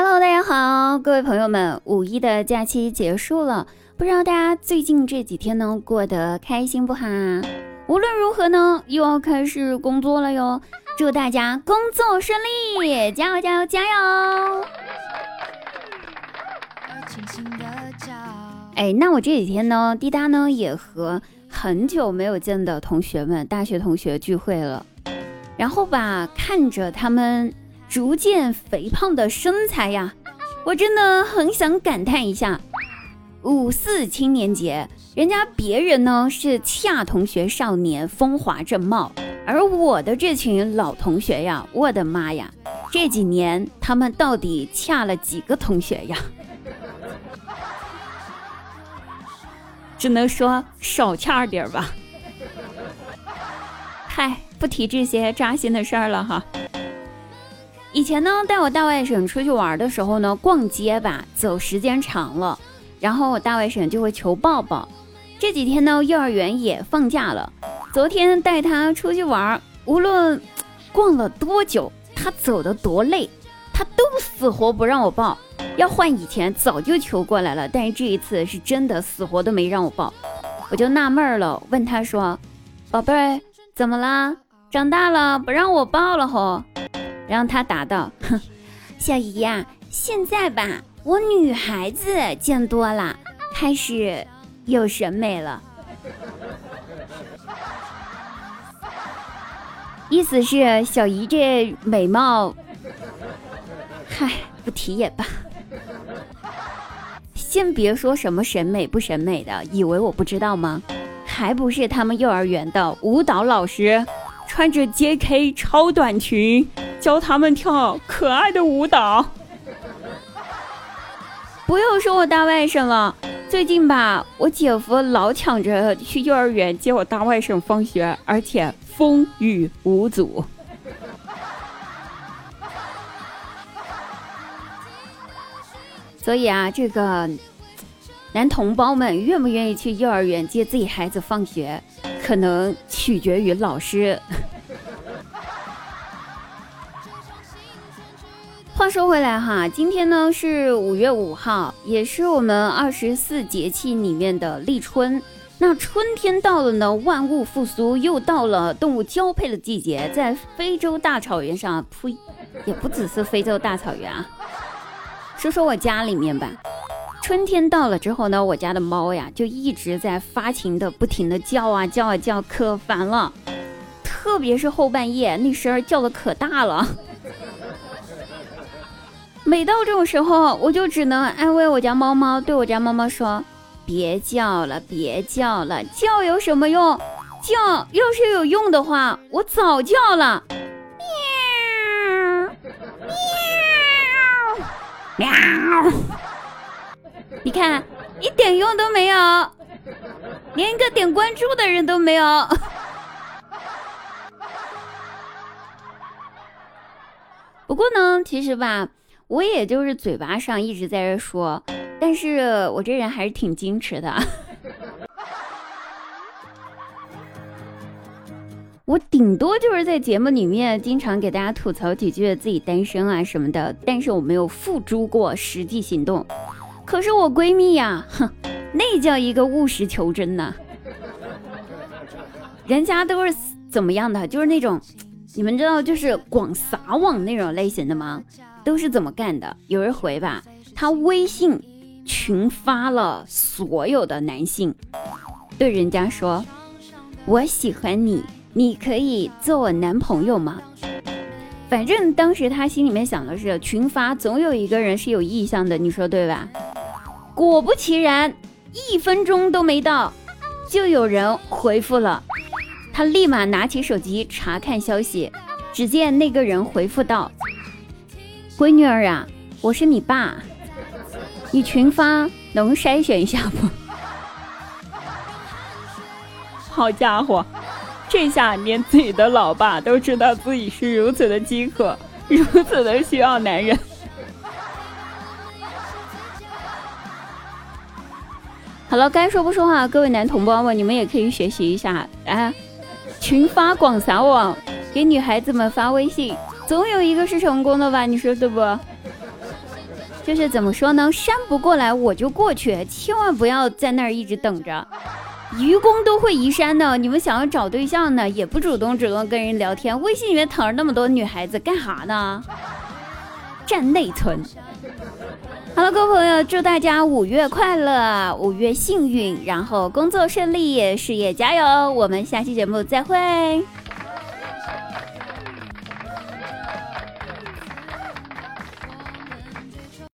Hello，大家好，各位朋友们，五一的假期结束了，不知道大家最近这几天呢过得开心不哈？无论如何呢，又要开始工作了哟，祝大家工作顺利，加油加油加油！哎，那我这几天呢，滴答呢也和很久没有见的同学们，大学同学聚会了，然后吧，看着他们。逐渐肥胖的身材呀，我真的很想感叹一下：五四青年节，人家别人呢是恰同学少年风华正茂，而我的这群老同学呀，我的妈呀，这几年他们到底恰了几个同学呀？只能说少恰点吧。嗨，不提这些扎心的事儿了哈。以前呢，带我大外甥出去玩的时候呢，逛街吧，走时间长了，然后我大外甥就会求抱抱。这几天呢，幼儿园也放假了，昨天带他出去玩，无论逛了多久，他走的多累，他都死活不让我抱。要换以前，早就求过来了，但是这一次是真的死活都没让我抱，我就纳闷了，问他说：“宝贝儿，怎么啦？长大了不让我抱了吼？”然后他答道：“哼，小姨呀，现在吧，我女孩子见多了，开始有审美了。意思是小姨这美貌，嗨，不提也罢。先别说什么审美不审美的，以为我不知道吗？还不是他们幼儿园的舞蹈老师穿着 JK 超短裙。”教他们跳可爱的舞蹈。不用说我大外甥了，最近吧，我姐夫老抢着去幼儿园接我大外甥放学，而且风雨无阻。所以啊，这个男同胞们愿不愿意去幼儿园接自己孩子放学，可能取决于老师。话说回来哈，今天呢是五月五号，也是我们二十四节气里面的立春。那春天到了呢，万物复苏，又到了动物交配的季节。在非洲大草原上，呸，也不只是非洲大草原啊。说说我家里面吧，春天到了之后呢，我家的猫呀就一直在发情的，不停的叫啊叫啊叫，可烦了。特别是后半夜那声儿叫的可大了。每到这种时候，我就只能安慰我家猫猫，对我家猫猫说：“别叫了，别叫了，叫有什么用？叫要是有用的话，我早叫了。”喵喵喵，你看一点用都没有，连一个点关注的人都没有。不过呢，其实吧。我也就是嘴巴上一直在这说，但是我这人还是挺矜持的。我顶多就是在节目里面经常给大家吐槽几句自己单身啊什么的，但是我没有付诸过实际行动。可是我闺蜜呀，哼，那叫一个务实求真呐。人家都是怎么样的？就是那种，你们知道，就是广撒网那种类型的吗？都是怎么干的？有人回吧，他微信群发了所有的男性，对人家说：“我喜欢你，你可以做我男朋友吗？”反正当时他心里面想的是，群发总有一个人是有意向的，你说对吧？果不其然，一分钟都没到，就有人回复了。他立马拿起手机查看消息，只见那个人回复道。闺女儿啊，我是你爸，你群发能筛选一下不？好家伙，这下连自己的老爸都知道自己是如此的饥渴，如此的需要男人。好了，该说不说话，各位男同胞们，你们也可以学习一下啊，群发广撒网，给女孩子们发微信。总有一个是成功的吧？你说对不？就是怎么说呢？山不过来我就过去，千万不要在那儿一直等着。愚公都会移山的，你们想要找对象呢，也不主动主动跟人聊天，微信里面躺着那么多女孩子干啥呢？占内存。好了，各位朋友，祝大家五月快乐，五月幸运，然后工作顺利，事业加油。我们下期节目再会。